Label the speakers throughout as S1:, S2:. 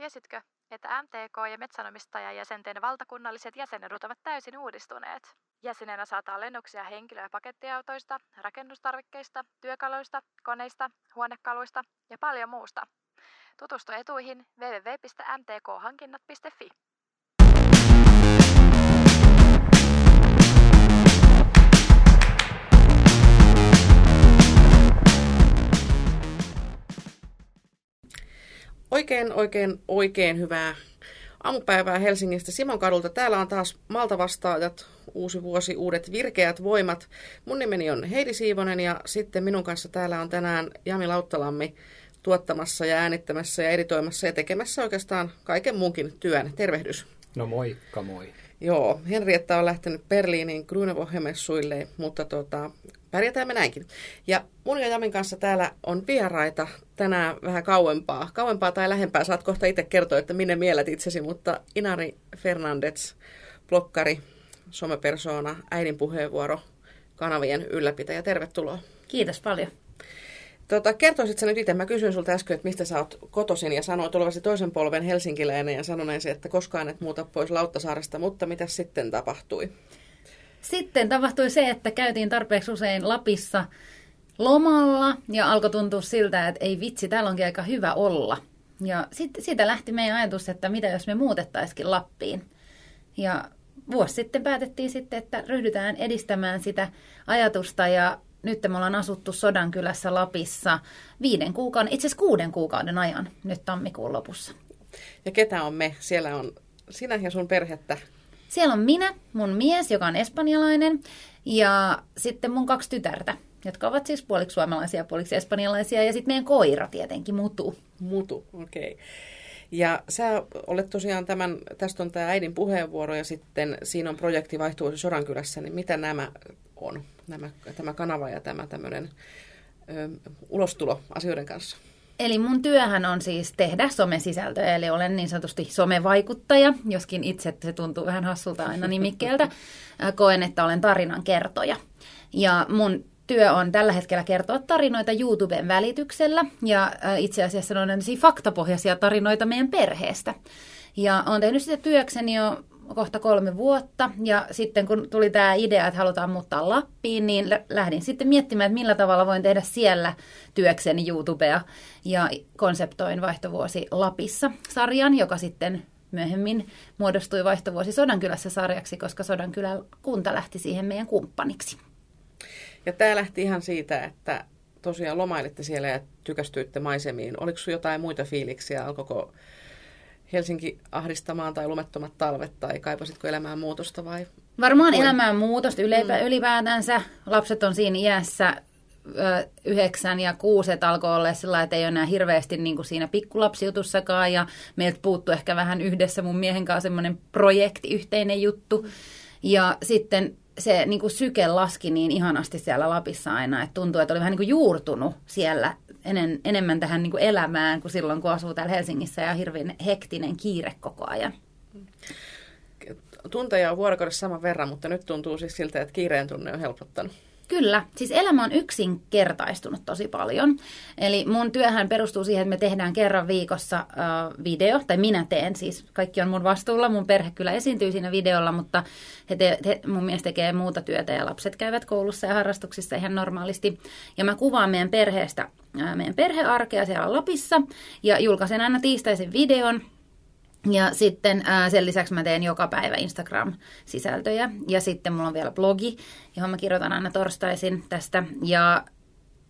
S1: Tiesitkö, että MTK ja metsänomistajajäsenten valtakunnalliset jäsenedut ovat täysin uudistuneet? Jäsenenä saat alennuksia henkilö- ja pakettiautoista, rakennustarvikkeista, työkaluista, koneista, huonekaluista ja paljon muusta. Tutustu etuihin www.mtkhankinnat.fi.
S2: Oikein, oikein, oikein hyvää aamupäivää Helsingistä Simon kadulta. Täällä on taas Malta vastaajat, uusi vuosi, uudet virkeät voimat. Mun nimeni on Heidi Siivonen ja sitten minun kanssa täällä on tänään Jami Lauttalammi tuottamassa ja äänittämässä ja editoimassa ja tekemässä oikeastaan kaiken muunkin työn. Tervehdys.
S3: No moikka moi.
S2: Joo, Henrietta on lähtenyt Berliiniin Grunewoche-messuille, mutta tota, pärjätään me näinkin. Ja mun ja Jamin kanssa täällä on vieraita tänään vähän kauempaa. Kauempaa tai lähempää saat kohta itse kertoa, että minne mielet itsesi, mutta Inari Fernandez, blokkari, somepersona, äidin puheenvuoro, kanavien ylläpitäjä. Tervetuloa.
S4: Kiitos paljon.
S2: Tota, kertoisitko nyt itse, mä kysyin sulta äsken, että mistä sä oot kotoisin ja sanoit olevasi toisen polven helsinkiläinen ja sanoneesi, että koskaan et muuta pois Lauttasaaresta, mutta mitä sitten tapahtui?
S4: Sitten tapahtui se, että käytiin tarpeeksi usein Lapissa lomalla ja alkoi tuntua siltä, että ei vitsi, täällä onkin aika hyvä olla. Ja sitten siitä lähti meidän ajatus, että mitä jos me muutettaisikin Lappiin. Ja vuosi sitten päätettiin sitten, että ryhdytään edistämään sitä ajatusta ja nyt me ollaan asuttu Sodankylässä Lapissa viiden kuukauden, itse asiassa kuuden kuukauden ajan nyt tammikuun lopussa.
S2: Ja ketä on me? Siellä on sinä ja sun perhettä.
S4: Siellä on minä, mun mies, joka on espanjalainen, ja sitten mun kaksi tytärtä, jotka ovat siis puoliksi suomalaisia, puoliksi espanjalaisia, ja sitten meidän koira tietenkin, Mutu.
S2: Mutu, okei. Okay. Ja sä olet tosiaan tämän, tästä on tämä äidin puheenvuoro ja sitten siinä on projekti Vaihtuvuosi Sodankylässä, niin mitä nämä on, nämä, tämä kanava ja tämä tämmöinen ö, ulostulo asioiden kanssa?
S4: Eli mun työhän on siis tehdä somesisältöä, eli olen niin sanotusti somevaikuttaja, joskin itse se tuntuu vähän hassulta aina nimikkeeltä. Koen, että olen tarinan kertoja. Ja mun työ on tällä hetkellä kertoa tarinoita YouTuben välityksellä, ja itse asiassa ne on faktapohjaisia tarinoita meidän perheestä. Ja olen tehnyt sitä työkseni jo kohta kolme vuotta. Ja sitten kun tuli tämä idea, että halutaan muuttaa Lappiin, niin lähdin sitten miettimään, että millä tavalla voin tehdä siellä työkseni YouTubea. Ja konseptoin vaihtovuosi Lapissa sarjan, joka sitten myöhemmin muodostui vaihtovuosi Sodankylässä sarjaksi, koska Sodankylän kunta lähti siihen meidän kumppaniksi.
S2: Ja tämä lähti ihan siitä, että tosiaan lomailitte siellä ja tykästyitte maisemiin. Oliko jotain muita fiiliksiä? Alkoiko Helsinki ahdistamaan tai lumettomat talvet tai kaipasitko elämään muutosta vai?
S4: Varmaan Voin. elämään muutosta ylipä, mm. ylipäätänsä. Lapset on siinä iässä yhdeksän ja kuusi, että alkoi olla sillä että ei ole enää hirveästi niin kuin siinä pikkulapsiutussakaan ja meiltä puuttuu ehkä vähän yhdessä mun miehen kanssa semmoinen projekti, yhteinen juttu. Ja sitten se niin kuin syke laski niin ihanasti siellä Lapissa aina, että tuntuu, että oli vähän niin kuin juurtunut siellä enen, enemmän tähän niin kuin elämään kuin silloin, kun asuu täällä Helsingissä ja hirveän hektinen kiire koko ajan.
S2: Tunteja on vuorokaudessa saman verran, mutta nyt tuntuu siis siltä, että kiireen tunne on helpottanut.
S4: Kyllä, siis elämä on yksinkertaistunut tosi paljon. Eli mun työhän perustuu siihen, että me tehdään kerran viikossa uh, video, tai minä teen siis, kaikki on mun vastuulla, mun perhe kyllä esiintyy siinä videolla, mutta he, te, he mun mielestä tekee muuta työtä ja lapset käyvät koulussa ja harrastuksissa ihan normaalisti. Ja mä kuvaan meidän perheestä, uh, meidän perhearkea siellä Lapissa ja julkaisen aina tiistaisin videon, ja sitten ää, sen lisäksi mä teen joka päivä Instagram-sisältöjä. Ja sitten mulla on vielä blogi, johon mä kirjoitan aina torstaisin tästä. Ja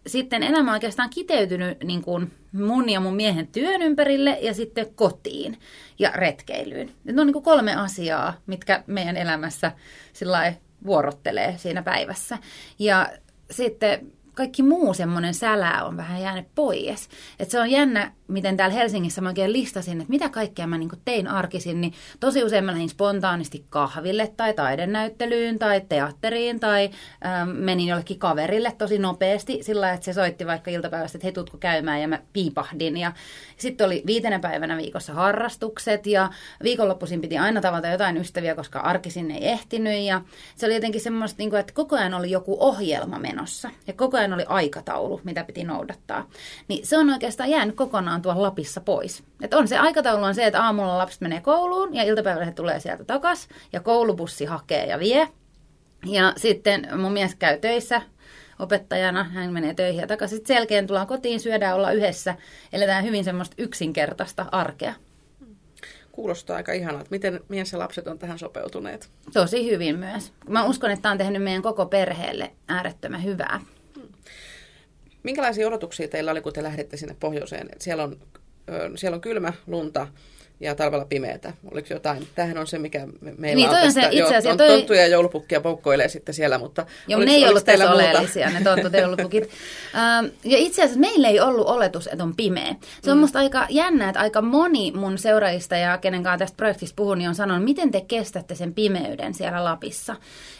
S4: sitten elämä on oikeastaan kiteytynyt niin kuin mun ja mun miehen työn ympärille ja sitten kotiin ja retkeilyyn. Ne on niin kuin kolme asiaa, mitkä meidän elämässä sillä vuorottelee siinä päivässä. Ja sitten kaikki muu semmoinen sälä on vähän jäänyt pois. Et se on jännä, miten täällä Helsingissä mä oikein listasin, että mitä kaikkea mä niin tein arkisin, niin tosi usein mä lähdin spontaanisti kahville tai taidenäyttelyyn tai teatteriin tai ähm, menin jollekin kaverille tosi nopeasti sillä, että se soitti vaikka iltapäivästä, että hei tutko käymään ja mä piipahdin. Ja sitten oli viitenä päivänä viikossa harrastukset ja viikonloppuisin piti aina tavata jotain ystäviä, koska arkisin ei ehtinyt ja se oli jotenkin semmoista, niin kuin, että koko ajan oli joku ohjelma menossa ja koko ajan oli aikataulu, mitä piti noudattaa. Niin se on oikeastaan jäänyt kokonaan tuolla Lapissa pois. Et on se aikataulu on se, että aamulla lapset menee kouluun ja iltapäivällä he tulee sieltä takas ja koulubussi hakee ja vie. Ja sitten mun mies käy töissä opettajana, hän menee töihin ja takaisin. Sitten selkeän tullaan kotiin, syödään olla yhdessä, eletään hyvin semmoista yksinkertaista arkea.
S2: Kuulostaa aika ihanalta. Miten mies ja lapset on tähän sopeutuneet?
S4: Tosi hyvin myös. Mä uskon, että tämä on tehnyt meidän koko perheelle äärettömän hyvää.
S2: Minkälaisia odotuksia teillä oli, kun te lähditte sinne pohjoiseen? Siellä on, siellä on kylmä, lunta, ja talvella pimeätä. Oliko jotain? Tämähän on se, mikä meillä
S4: niin,
S2: on,
S4: on
S2: tästä,
S4: se, itse asiassa,
S2: on
S4: toi...
S2: tonttuja ja joulupukkia poukkoilee sitten siellä, mutta
S4: Joo, ne ei ollut tässä oleellisia, ne tontut joulupukit. Ähm, ja itse asiassa meillä ei ollut oletus, että on pimeä. Se on mm. musta aika jännä, että aika moni mun seuraajista ja kenen kanssa tästä projektista puhun, niin on sanonut, miten te kestätte sen pimeyden siellä Lapissa.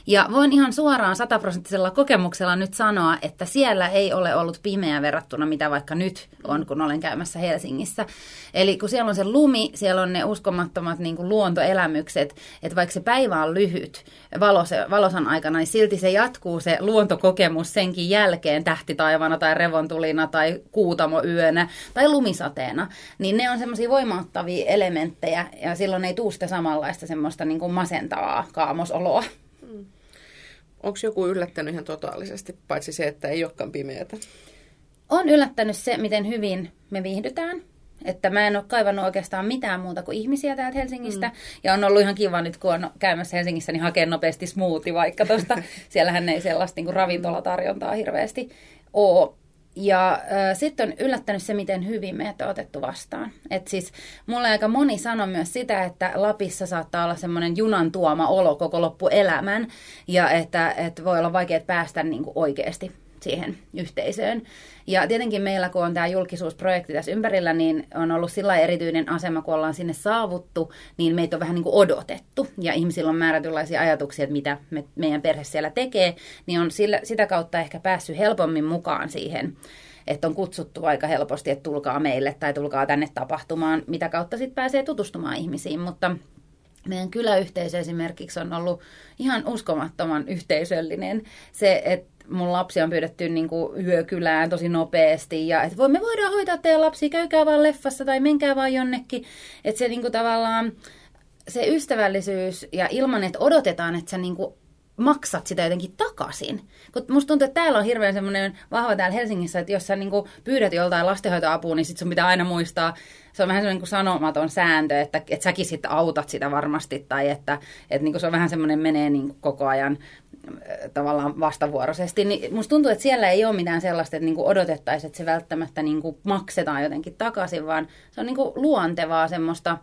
S4: Ja voin ihan suoraan sataprosenttisella kokemuksella nyt sanoa, että siellä ei ole ollut pimeä verrattuna mitä vaikka nyt on, kun olen käymässä Helsingissä. Eli kun siellä on se lumi, siellä on ne uskomattomat niin kuin luontoelämykset, että vaikka se päivä on lyhyt valos, valosan aikana, niin silti se jatkuu se luontokokemus senkin jälkeen tähtitaivana tai revontulina tai kuutamoyönä tai lumisateena. Niin ne on semmoisia voimauttavia elementtejä ja silloin ei tule sitä samanlaista semmoista niin kuin masentavaa kaamosoloa. Hmm.
S2: Onko joku yllättänyt ihan totaalisesti, paitsi se, että ei olekaan pimeätä?
S4: On yllättänyt se, miten hyvin me viihdytään. Että mä en ole kaivannut oikeastaan mitään muuta kuin ihmisiä täältä Helsingistä. Mm. Ja on ollut ihan kiva nyt, kun on käymässä Helsingissä, niin hakea nopeasti smoothie vaikka tuosta. Siellähän ei sellaista niin kuin ravintolatarjontaa hirveästi ole. Ja äh, sitten on yllättänyt se, miten hyvin meitä on otettu vastaan. Et siis mulle aika moni sanoi myös sitä, että Lapissa saattaa olla semmoinen junan tuoma olo koko loppuelämän. Ja että, että voi olla vaikea päästä niin kuin oikeasti siihen yhteisöön. Ja tietenkin meillä, kun on tämä julkisuusprojekti tässä ympärillä, niin on ollut sillä erityinen asema, kun ollaan sinne saavuttu, niin meitä on vähän niin kuin odotettu. Ja ihmisillä on määrätynlaisia ajatuksia, että mitä me, meidän perhe siellä tekee, niin on sillä, sitä kautta ehkä päässyt helpommin mukaan siihen että on kutsuttu aika helposti, että tulkaa meille tai tulkaa tänne tapahtumaan, mitä kautta sitten pääsee tutustumaan ihmisiin, mutta meidän kyläyhteisö esimerkiksi on ollut ihan uskomattoman yhteisöllinen. Se, että mun lapsi on pyydetty niin kuin yökylään tosi nopeasti ja että me voidaan hoitaa teidän lapsi, käykää vaan leffassa tai menkää vaan jonnekin. Että se niin kuin tavallaan se ystävällisyys ja ilman, että odotetaan, että sä niin kuin maksat sitä jotenkin takaisin. Kun musta tuntuu, että täällä on hirveän semmoinen vahva täällä Helsingissä, että jos sä niin kuin pyydät joltain lastenhoitoapua, niin sit sun pitää aina muistaa, se on vähän semmoinen niin sanomaton sääntö, että, että säkin sitten autat sitä varmasti, tai että, että niin kuin se on vähän semmoinen menee niin kuin koko ajan tavallaan vastavuoroisesti, niin musta tuntuu, että siellä ei ole mitään sellaista, että niinku odotettaisiin, että se välttämättä niinku maksetaan jotenkin takaisin, vaan se on niinku luontevaa semmoista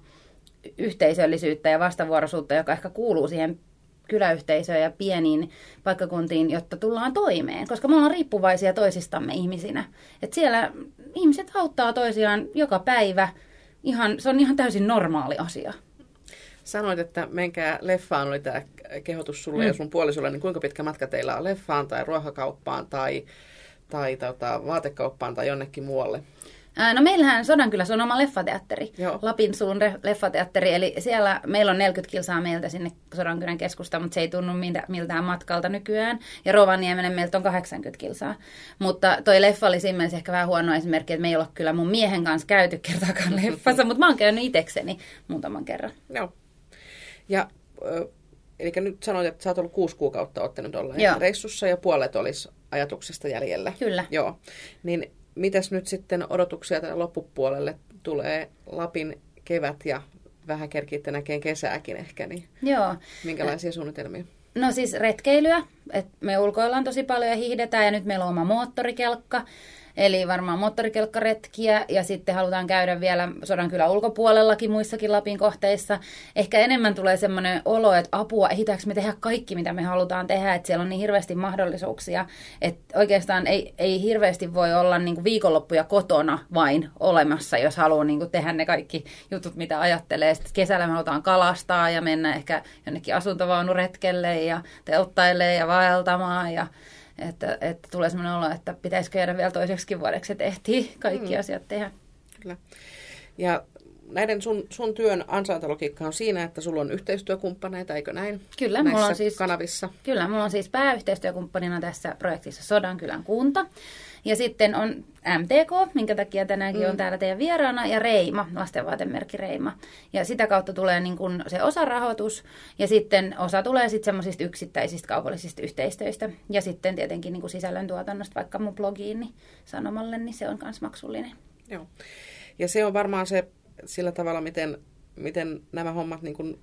S4: yhteisöllisyyttä ja vastavuoroisuutta, joka ehkä kuuluu siihen kyläyhteisöön ja pieniin paikkakuntiin, jotta tullaan toimeen, koska me ollaan riippuvaisia toisistamme ihmisinä. Et siellä ihmiset auttaa toisiaan joka päivä, ihan, se on ihan täysin normaali asia.
S2: Sanoit, että menkää leffaan, oli tämä kehotus sulle mm. ja sun puolisolle, niin kuinka pitkä matka teillä on leffaan tai ruokakauppaan tai, tai tota, vaatekauppaan tai jonnekin muualle?
S4: No meillähän Sodankylässä on oma leffateatteri, Joo. Lapin suun leffateatteri, eli siellä meillä on 40 kilsaa meiltä sinne Sodankylän keskusta, mutta se ei tunnu miltään matkalta nykyään. Ja Rovaniemenen meiltä on 80 kilsaa. Mutta toi leffa oli siinä ehkä vähän huono esimerkki, että me ei ole kyllä mun miehen kanssa käyty kertaakaan leffassa, mutta mä oon käynyt itekseni muutaman kerran.
S2: Joo. Ja eli nyt sanoit, että sä oot ollut kuusi kuukautta ottanut olla reissussa ja puolet olisi ajatuksesta jäljellä.
S4: Kyllä.
S2: Joo. Niin mitäs nyt sitten odotuksia tälle loppupuolelle tulee Lapin kevät ja vähän kerkiitte näkeen kesääkin ehkä, niin
S4: Joo.
S2: minkälaisia suunnitelmia?
S4: No siis retkeilyä, että me ulkoillaan tosi paljon ja hiihdetään ja nyt meillä on oma moottorikelkka. Eli varmaan moottorikelkkaretkiä ja sitten halutaan käydä vielä Sodankylän ulkopuolellakin muissakin Lapin kohteissa. Ehkä enemmän tulee semmoinen olo, että apua, ehditäänkö me tehdä kaikki, mitä me halutaan tehdä, että siellä on niin hirveästi mahdollisuuksia. Että oikeastaan ei, ei hirveästi voi olla niin viikonloppuja kotona vain olemassa, jos haluaa niin tehdä ne kaikki jutut, mitä ajattelee. Sitten kesällä me halutaan kalastaa ja mennä ehkä jonnekin asuntovaunuretkelle ja telttailee ja vaeltamaan ja että, että tulee sellainen olo, että pitäisikö jäädä vielä toiseksi vuodeksi, että ehtii kaikki mm. asiat tehdä.
S2: Kyllä. Ja näiden sun, sun työn ansaintalogiikka on siinä, että sulla on yhteistyökumppaneita, eikö näin?
S4: Kyllä, mulla on siis,
S2: kanavissa.
S4: Kyllä, mulla on siis pääyhteistyökumppanina tässä projektissa Sodankylän kunta. Ja sitten on MTK, minkä takia tänäänkin mm. on täällä teidän vieraana, ja Reima, lastenvaatemerkki Reima. Ja sitä kautta tulee niin kun se osarahoitus, ja sitten osa tulee sitten semmoisista yksittäisistä kaupallisista yhteistöistä. Ja sitten tietenkin niin sisällöntuotannosta, vaikka mun blogiin niin sanomalle, niin se on myös maksullinen.
S2: Joo. Ja se on varmaan se sillä tavalla, miten, miten nämä hommat niin kuin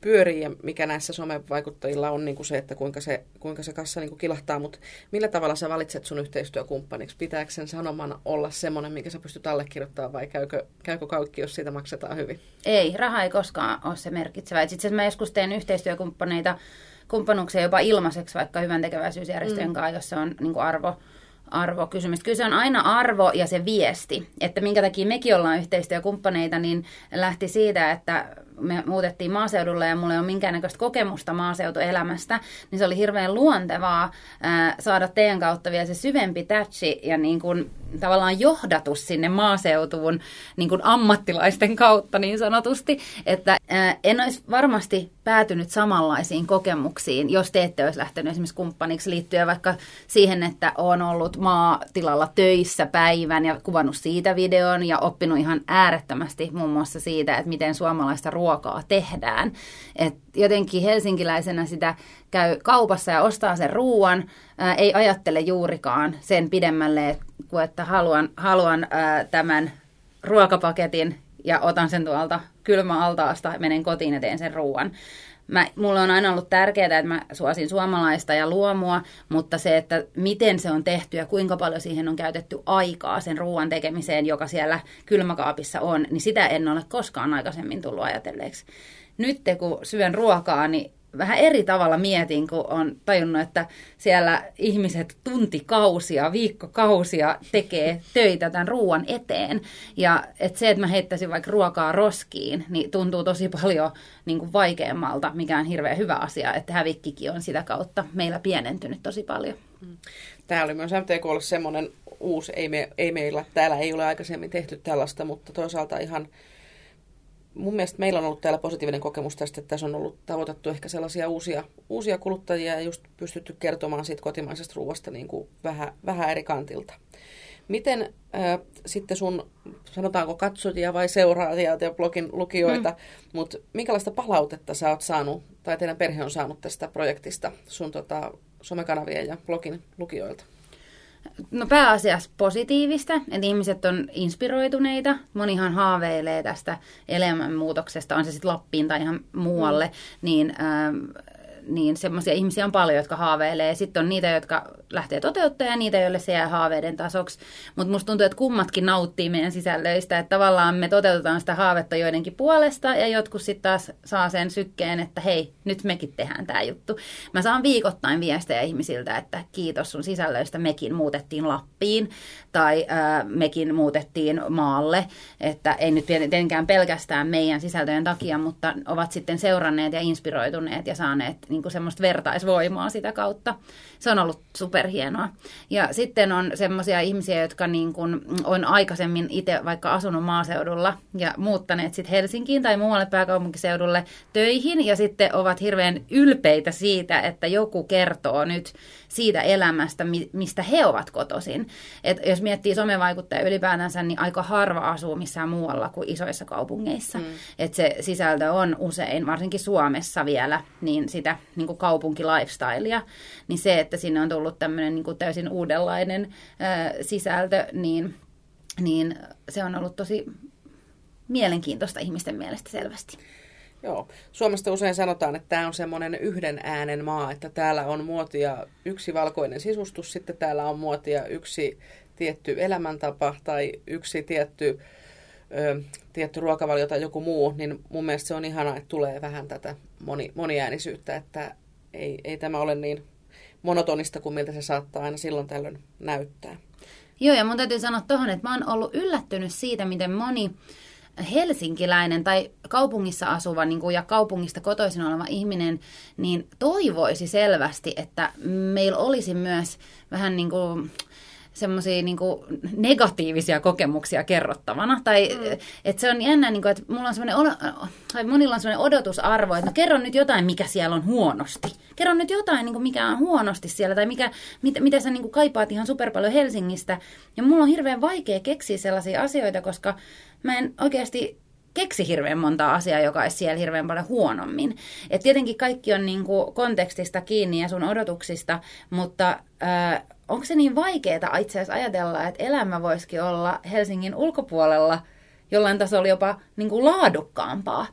S2: pyörii ja mikä näissä somevaikuttajilla on niin kuin se, että kuinka se, kuinka se kassa niin kuin kilahtaa, mutta millä tavalla sä valitset sun yhteistyökumppaniksi? Pitääkö sen sanomana olla semmoinen, minkä sä pystyt allekirjoittamaan vai käykö, käykö kaikki, jos siitä maksetaan hyvin?
S4: Ei, raha ei koskaan ole se merkitsevä. Itse asiassa mä joskus teen yhteistyökumppaneita kumppanuuksia jopa ilmaiseksi vaikka hyvän tekeväisyysjärjestöjen mm. kanssa, jossa on niin kuin arvo arvokysymys. Kyllä se on aina arvo ja se viesti, että minkä takia mekin ollaan yhteistyökumppaneita, niin lähti siitä, että me muutettiin maaseudulle ja mulla ei ole minkäännäköistä kokemusta maaseutuelämästä, niin se oli hirveän luontevaa ää, saada teidän kautta vielä se syvempi tätsi ja niin kuin, tavallaan johdatus sinne maaseutuun niin kuin ammattilaisten kautta niin sanotusti, että ää, en olisi varmasti päätynyt samanlaisiin kokemuksiin, jos te ette olisi lähtenyt esimerkiksi kumppaniksi liittyen vaikka siihen, että on ollut maatilalla töissä päivän ja kuvannut siitä videon ja oppinut ihan äärettömästi muun muassa siitä, että miten suomalaista ruokaa tehdään. Et jotenkin helsinkiläisenä sitä käy kaupassa ja ostaa sen ruuan, ää, ei ajattele juurikaan sen pidemmälle, kuin että haluan, haluan ää, tämän ruokapaketin ja otan sen tuolta kylmäaltaasta, menen kotiin ja teen sen ruuan. Mä, mulla on aina ollut tärkeää, että mä suosin suomalaista ja luomua, mutta se, että miten se on tehty ja kuinka paljon siihen on käytetty aikaa sen ruoan tekemiseen, joka siellä kylmäkaapissa on, niin sitä en ole koskaan aikaisemmin tullut ajatelleeksi. Nyt kun syön ruokaa, niin vähän eri tavalla mietin, kun on tajunnut, että siellä ihmiset tuntikausia, viikkokausia tekee töitä tämän ruoan eteen. Ja että se, että mä heittäisin vaikka ruokaa roskiin, niin tuntuu tosi paljon niin kuin vaikeammalta, mikä on hirveän hyvä asia, että hävikkikin on sitä kautta meillä pienentynyt tosi paljon. Mm.
S2: Tämä oli myös MTKlle semmoinen uusi, ei, me, ei meillä, täällä ei ole aikaisemmin tehty tällaista, mutta toisaalta ihan mun mielestä meillä on ollut täällä positiivinen kokemus tästä, että tässä on ollut tavoitettu ehkä sellaisia uusia, uusia kuluttajia ja just pystytty kertomaan siitä kotimaisesta ruoasta niin kuin vähän, vähän eri kantilta. Miten äh, sitten sun, sanotaanko katsojia vai seuraajia ja blogin lukijoita, mm. mutta minkälaista palautetta sä oot saanut, tai teidän perhe on saanut tästä projektista sun tota, somekanavien ja blogin lukijoilta?
S4: No pääasiassa positiivista, että ihmiset on inspiroituneita. Monihan haaveilee tästä elämänmuutoksesta, on se sitten Lappiin tai ihan muualle, mm. niin ähm, niin semmoisia ihmisiä on paljon, jotka haaveilee. Sitten on niitä, jotka lähtee toteuttaa ja niitä, joille se jää haaveiden tasoksi. Mutta musta tuntuu, että kummatkin nauttii meidän sisällöistä. Että tavallaan me toteutetaan sitä haavetta joidenkin puolesta ja jotkut sitten taas saa sen sykkeen, että hei, nyt mekin tehdään tämä juttu. Mä saan viikoittain viestejä ihmisiltä, että kiitos sun sisällöistä, mekin muutettiin Lappiin tai äh, mekin muutettiin maalle. Että ei nyt tietenkään pelkästään meidän sisältöjen takia, mutta ovat sitten seuranneet ja inspiroituneet ja saaneet niin kuin semmoista vertaisvoimaa sitä kautta. Se on ollut superhienoa. Ja sitten on semmoisia ihmisiä, jotka niin kuin on aikaisemmin itse vaikka asunut maaseudulla ja muuttaneet sitten Helsinkiin tai muualle pääkaupunkiseudulle töihin ja sitten ovat hirveän ylpeitä siitä, että joku kertoo nyt siitä elämästä, mistä he ovat kotoisin. Et jos miettii somevaikuttajia ylipäätänsä, niin aika harva asuu missään muualla kuin isoissa kaupungeissa. Mm. Et se sisältö on usein, varsinkin Suomessa vielä, niin sitä niin kuin kaupunkilifestylea. Niin se, että sinne on tullut tämmöinen niin täysin uudenlainen ö, sisältö, niin, niin se on ollut tosi mielenkiintoista ihmisten mielestä selvästi.
S2: Joo. Suomesta usein sanotaan, että tämä on semmoinen yhden äänen maa, että täällä on muotia yksi valkoinen sisustus, sitten täällä on muotia yksi tietty elämäntapa tai yksi tietty, ö, tietty ruokavalio tai joku muu, niin mun mielestä se on ihana, että tulee vähän tätä moni, moniäänisyyttä, että ei, ei tämä ole niin monotonista kuin miltä se saattaa aina silloin tällöin näyttää.
S4: Joo, ja mun täytyy sanoa tuohon, että mä oon ollut yllättynyt siitä, miten moni helsinkiläinen tai kaupungissa asuva niin kuin, ja kaupungista kotoisin oleva ihminen, niin toivoisi selvästi, että meillä olisi myös vähän niin kuin, semmoisia niin negatiivisia kokemuksia kerrottavana. Tai mm. että se on jännä, niin kuin, että mulla on semmoinen, tai monilla on semmoinen odotusarvo, että no kerro nyt jotain, mikä siellä on huonosti. Kerro nyt jotain, niin kuin mikä on huonosti siellä, tai mikä, mit, mitä sä niin kuin kaipaat ihan super paljon Helsingistä. Ja mulla on hirveän vaikea keksiä sellaisia asioita, koska mä en oikeasti keksi hirveän monta asiaa, joka olisi siellä hirveän paljon huonommin. Et tietenkin kaikki on niin kuin kontekstista kiinni ja sun odotuksista, mutta äh, onko se niin vaikeaa itse asiassa ajatella, että elämä voisikin olla Helsingin ulkopuolella jollain tasolla jopa niin kuin laadukkaampaa?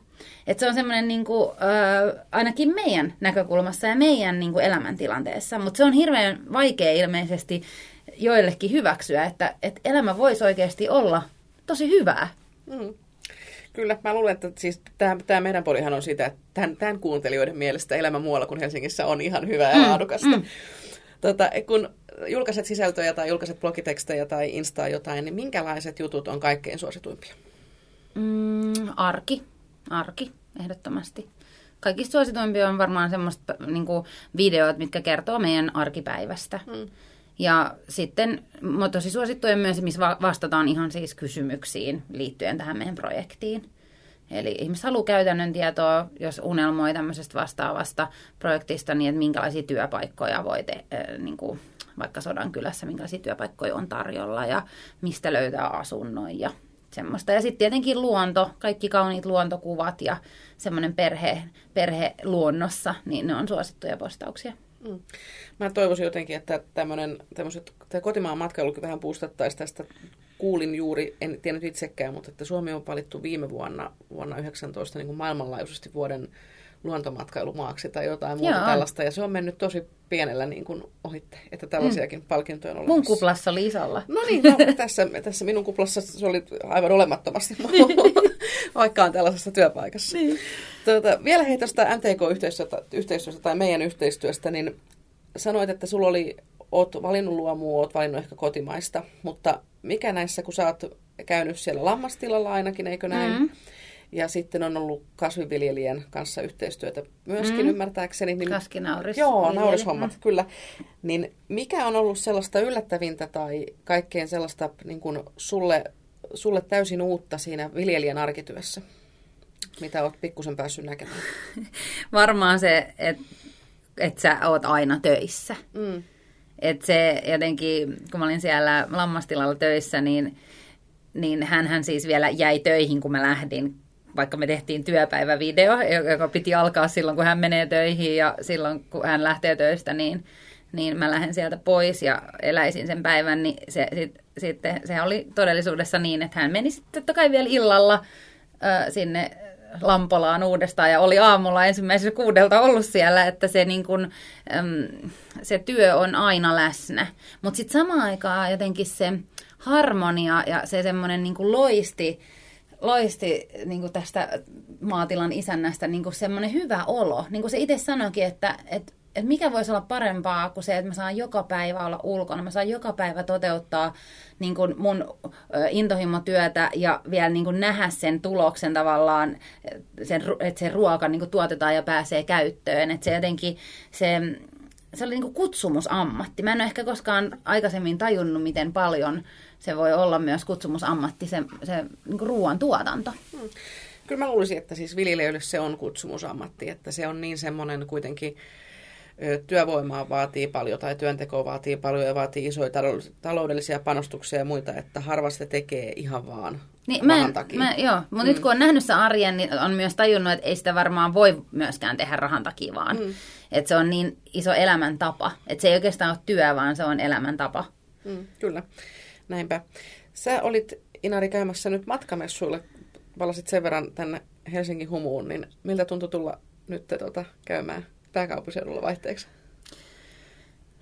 S4: Et se on semmoinen niin kuin, äh, ainakin meidän näkökulmassa ja meidän niin kuin elämäntilanteessa, mutta se on hirveän vaikea ilmeisesti joillekin hyväksyä, että, että elämä voisi oikeasti olla tosi hyvää. Mm.
S2: Kyllä, mä luulen, että siis tämä, meidän polihan on sitä, että tämän, tämän kuuntelijoiden mielestä elämä muualla kuin Helsingissä on ihan hyvää ja mm, laadukasta. Mm. Tota, kun julkaiset sisältöjä tai julkaiset blogitekstejä tai instaa jotain, niin minkälaiset jutut on kaikkein suosituimpia?
S4: Mm, arki. Arki, ehdottomasti. Kaikista suosituimpia on varmaan semmoista niin videot, mitkä kertoo meidän arkipäivästä. Mm. Ja sitten tosi suosittuja myös, missä vastataan ihan siis kysymyksiin liittyen tähän meidän projektiin. Eli ihmiset haluaa käytännön tietoa, jos unelmoi tämmöisestä vastaavasta projektista, niin että minkälaisia työpaikkoja voi tehdä, niin kuin vaikka Sodan kylässä, minkälaisia työpaikkoja on tarjolla ja mistä löytää asunnon ja semmoista. Ja sitten tietenkin luonto, kaikki kauniit luontokuvat ja semmoinen perhe, perhe luonnossa, niin ne on suosittuja postauksia. Mm.
S2: Mä toivoisin jotenkin, että tämmöinen, tämmöiset, tämä kotimaan matkailukin vähän puustattaisi tästä. Kuulin juuri, en tiennyt itsekään, mutta että Suomi on valittu viime vuonna, vuonna 19 niin kuin maailmanlaajuisesti vuoden luontomatkailumaaksi tai jotain muuta Joo. tällaista. Ja se on mennyt tosi pienellä niin kuin ohitte, että tällaisiakin mm. palkintoja on olemassa.
S4: Mun kuplassa oli isolla.
S2: No niin, no, tässä, tässä minun kuplassa se oli aivan olemattomasti, vaikka on tällaisessa työpaikassa. Niin. Tuota, vielä hei tuosta MTK-yhteistyöstä yhteistyöstä, tai meidän yhteistyöstä, niin sanoit, että sulla oli, oot valinnut luomua, oot valinnut ehkä kotimaista, mutta mikä näissä, kun sä oot käynyt siellä lammastilalla ainakin, eikö näin? Mm. Ja sitten on ollut kasviviljelijän kanssa yhteistyötä myöskin mm. ymmärtääkseni.
S4: Niin, Kaskinauris.
S2: Joo, naurishommat, mm. kyllä. Niin mikä on ollut sellaista yllättävintä tai kaikkein sellaista niin kuin sulle, sulle täysin uutta siinä viljelijän arkityössä? Mitä olet pikkusen päässyt näkemään?
S4: Varmaan se, että et sä oot aina töissä. Mm. Että se jotenkin, kun mä olin siellä lammastilalla töissä, niin, niin hän siis vielä jäi töihin, kun mä lähdin vaikka me tehtiin työpäivävideo, joka piti alkaa silloin, kun hän menee töihin ja silloin, kun hän lähtee töistä, niin, niin mä lähden sieltä pois ja eläisin sen päivän, niin se, sit, sitten se oli todellisuudessa niin, että hän meni sitten totta kai vielä illalla ö, sinne Lampolaan uudestaan ja oli aamulla ensimmäisessä kuudelta ollut siellä, että se, niin kun, äm, se työ on aina läsnä. Mutta sitten samaan aikaan jotenkin se harmonia ja se semmoinen niin loisti, loisti niin kuin tästä maatilan isännästä niin kuin semmoinen hyvä olo. Niin kuin se itse sanoikin, että, että, että mikä voisi olla parempaa kuin se, että mä saan joka päivä olla ulkona. Mä saan joka päivä toteuttaa niin kuin mun intohimotyötä ja vielä niin kuin nähdä sen tuloksen tavallaan, sen, että se ruoka niin kuin tuotetaan ja pääsee käyttöön. Että se jotenkin, se, se oli niin kutsumusammatti. Mä en ole ehkä koskaan aikaisemmin tajunnut, miten paljon se voi olla myös kutsumusammatti, se, se niin kuin ruoan tuotanto. Hmm.
S2: Kyllä mä luulisin, että siis viljelijöille se on kutsumusammatti, että se on niin semmoinen kuitenkin työvoimaa vaatii paljon tai työntekoa vaatii paljon ja vaatii isoja taloudellisia panostuksia ja muita, että harva se tekee ihan vaan
S4: niin, mä, en, takia. Mä, joo, mutta mm. nyt kun on nähnyt sen arjen, niin on myös tajunnut, että ei sitä varmaan voi myöskään tehdä rahan takia vaan. Mm. Että se on niin iso elämäntapa. Että se ei oikeastaan ole työ, vaan se on elämäntapa.
S2: Mm, kyllä. Näinpä. Sä olit, Inari, käymässä nyt matkamessuille, palasit sen verran tänne Helsingin humuun, niin miltä tuntui tulla nyt tota, käymään pääkaupunkiseudulla vaihteeksi?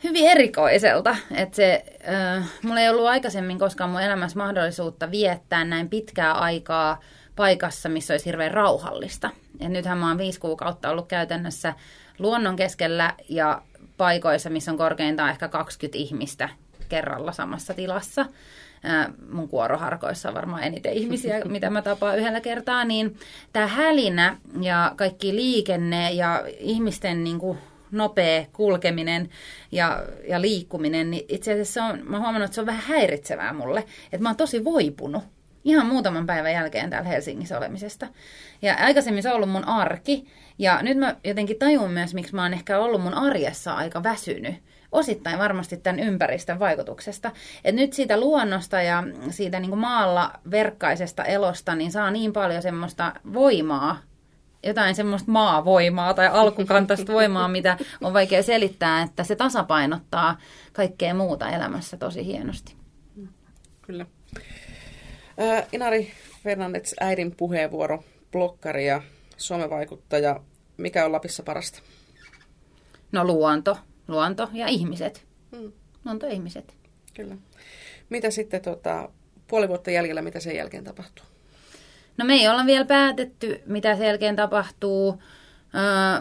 S4: Hyvin erikoiselta. Että se, äh, mulla ei ollut aikaisemmin koskaan mun elämässä mahdollisuutta viettää näin pitkää aikaa paikassa, missä olisi hirveän rauhallista. Et nythän mä oon viisi kuukautta ollut käytännössä luonnon keskellä ja paikoissa, missä on korkeintaan ehkä 20 ihmistä kerralla samassa tilassa. Mun kuoroharkoissa on varmaan eniten ihmisiä, mitä mä tapaan yhdellä kertaa, niin tämä hälinä ja kaikki liikenne ja ihmisten niin kuin nopea kulkeminen ja, ja liikkuminen, niin itse asiassa on, mä huomannut, että se on vähän häiritsevää mulle. Että mä oon tosi voipunut ihan muutaman päivän jälkeen täällä Helsingissä olemisesta. Ja aikaisemmin se on ollut mun arki, ja nyt mä jotenkin tajun myös, miksi mä oon ehkä ollut mun arjessa aika väsynyt. Osittain varmasti tämän ympäristön vaikutuksesta. Et nyt siitä luonnosta ja siitä niin maalla verkkaisesta elosta niin saa niin paljon semmoista voimaa, jotain semmoista maavoimaa tai alkukantaista voimaa, mitä on vaikea selittää, että se tasapainottaa kaikkea muuta elämässä tosi hienosti.
S2: Kyllä. Äh, Inari Fernandets äidin puheenvuoro, blokkari ja somevaikuttaja. Mikä on Lapissa parasta?
S4: No luonto, luonto ja ihmiset. Hmm. Luonto ja ihmiset.
S2: Kyllä. Mitä sitten tota, puoli vuotta jäljellä, mitä sen jälkeen tapahtuu?
S4: No me ei olla vielä päätetty, mitä sen jälkeen tapahtuu, uh,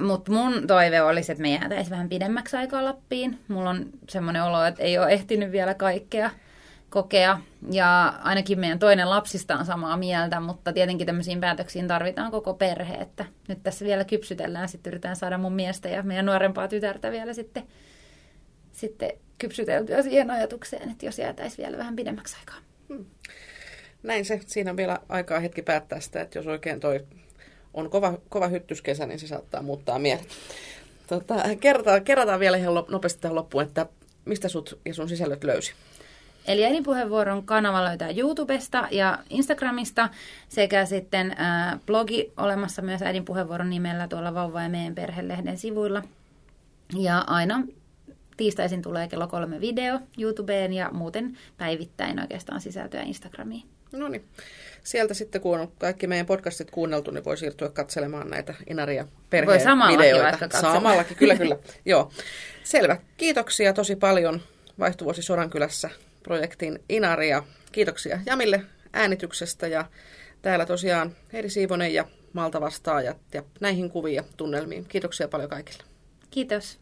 S4: mutta mun toive olisi, että me jäätäisiin vähän pidemmäksi aikaa Lappiin. Mulla on semmoinen olo, että ei ole ehtinyt vielä kaikkea kokea. Ja ainakin meidän toinen lapsista on samaa mieltä, mutta tietenkin tämmöisiin päätöksiin tarvitaan koko perhe. Että nyt tässä vielä kypsytellään, sitten yritetään saada mun miestä ja meidän nuorempaa tytärtä vielä sitten, sitten kypsyteltyä siihen ajatukseen, että jos jäätäisiin vielä vähän pidemmäksi aikaa. Hmm.
S2: Näin se. Siinä on vielä aikaa hetki päättää sitä, että jos oikein toi on kova, kova hyttyskesä, niin se saattaa muuttaa mielet. Tota, kerrotaan, kerrotaan vielä ihan nopeasti tähän loppuun, että mistä sut ja sun sisällöt löysi.
S4: Eli äidinpuheenvuoron kanava löytää YouTubesta ja Instagramista sekä sitten äh, blogi olemassa myös äidinpuheenvuoron nimellä tuolla Vauva ja meidän perhelehden sivuilla. Ja aina tiistaisin tulee kello kolme video YouTubeen ja muuten päivittäin oikeastaan sisältöä Instagramiin.
S2: No niin. Sieltä sitten, kun on kaikki meidän podcastit kuunneltu, niin voi siirtyä katselemaan näitä Inaria perheen
S4: Voi samallakin videoita. vaikka.
S2: Samallakin, kyllä, kyllä. Joo. Selvä. Kiitoksia tosi paljon vaihtuvuosi Sodankylässä projektin Inaria. Kiitoksia Jamille äänityksestä ja täällä tosiaan Heidi Siivonen ja Malta vastaajat ja näihin kuviin ja tunnelmiin. Kiitoksia paljon kaikille.
S4: Kiitos.